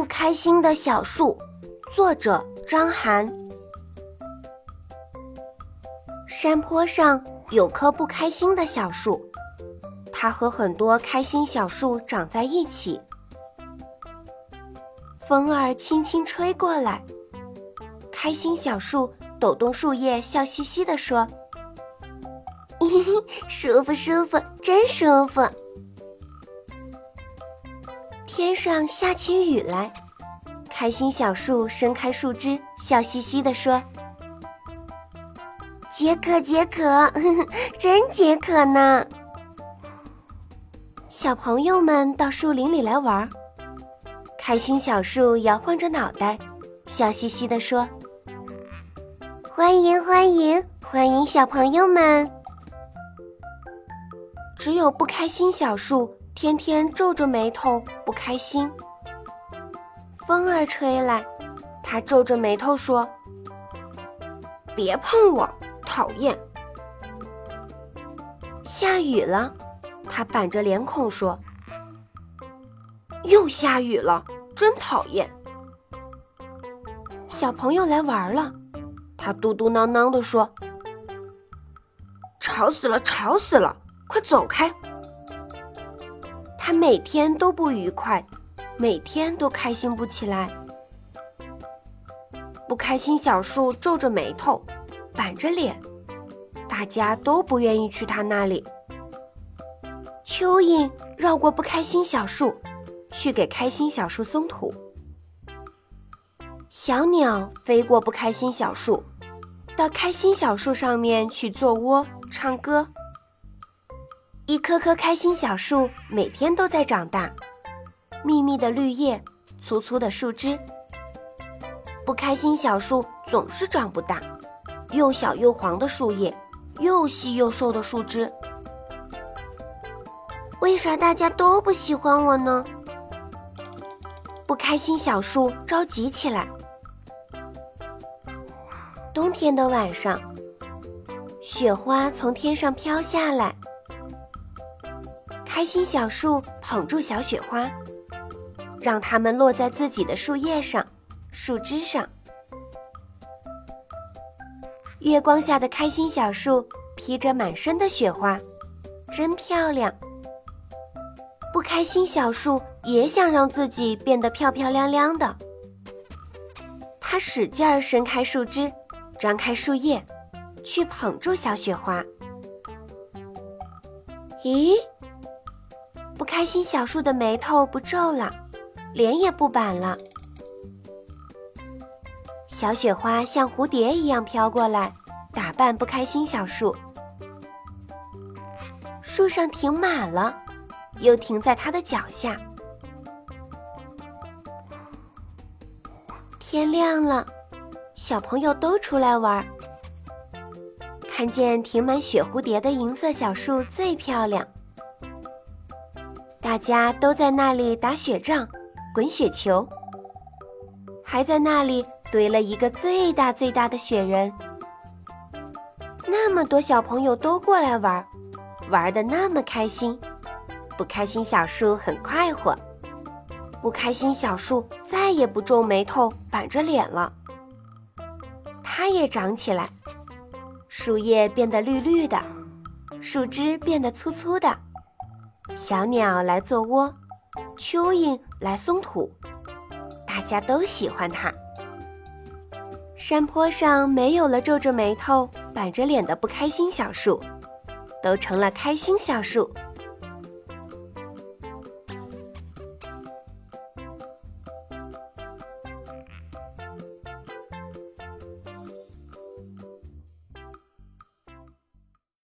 不开心的小树，作者张涵。山坡上有棵不开心的小树，它和很多开心小树长在一起。风儿轻轻吹过来，开心小树抖动树叶，笑嘻嘻地说：“嘿嘿，舒服舒服，真舒服。”天上下起雨来，开心小树伸开树枝，笑嘻嘻地说：“解渴解渴，呵呵，真解渴呢！”小朋友们到树林里来玩，开心小树摇晃着脑袋，笑嘻嘻地说：“欢迎欢迎欢迎小朋友们！”只有不开心小树。天天皱着眉头，不开心。风儿吹来，他皱着眉头说：“别碰我，讨厌。”下雨了，他板着脸孔说：“又下雨了，真讨厌。”小朋友来玩了，他嘟嘟囔囔地说：“吵死了，吵死了，快走开！”他每天都不愉快，每天都开心不起来。不开心小树皱着眉头，板着脸，大家都不愿意去他那里。蚯蚓绕过不开心小树，去给开心小树松土。小鸟飞过不开心小树，到开心小树上面去做窝、唱歌。一棵棵开心小树每天都在长大，密密的绿叶，粗粗的树枝。不开心小树总是长不大，又小又黄的树叶，又细又瘦的树枝。为啥大家都不喜欢我呢？不开心小树着急起来。冬天的晚上，雪花从天上飘下来。开心小树捧住小雪花，让它们落在自己的树叶上、树枝上。月光下的开心小树披着满身的雪花，真漂亮。不开心小树也想让自己变得漂漂亮亮的，它使劲儿伸开树枝，张开树叶，去捧住小雪花。咦？不开心小树的眉头不皱了，脸也不板了。小雪花像蝴蝶一样飘过来，打扮不开心小树。树上停满了，又停在它的脚下。天亮了，小朋友都出来玩。看见停满雪蝴蝶的银色小树最漂亮。大家都在那里打雪仗、滚雪球，还在那里堆了一个最大最大的雪人。那么多小朋友都过来玩，玩的那么开心。不开心小树很快活，不开心小树再也不皱眉头、板着脸了。它也长起来，树叶变得绿绿的，树枝变得粗粗的。小鸟来做窝，蚯蚓来松土，大家都喜欢它。山坡上没有了皱着眉头、板着脸的不开心小树，都成了开心小树。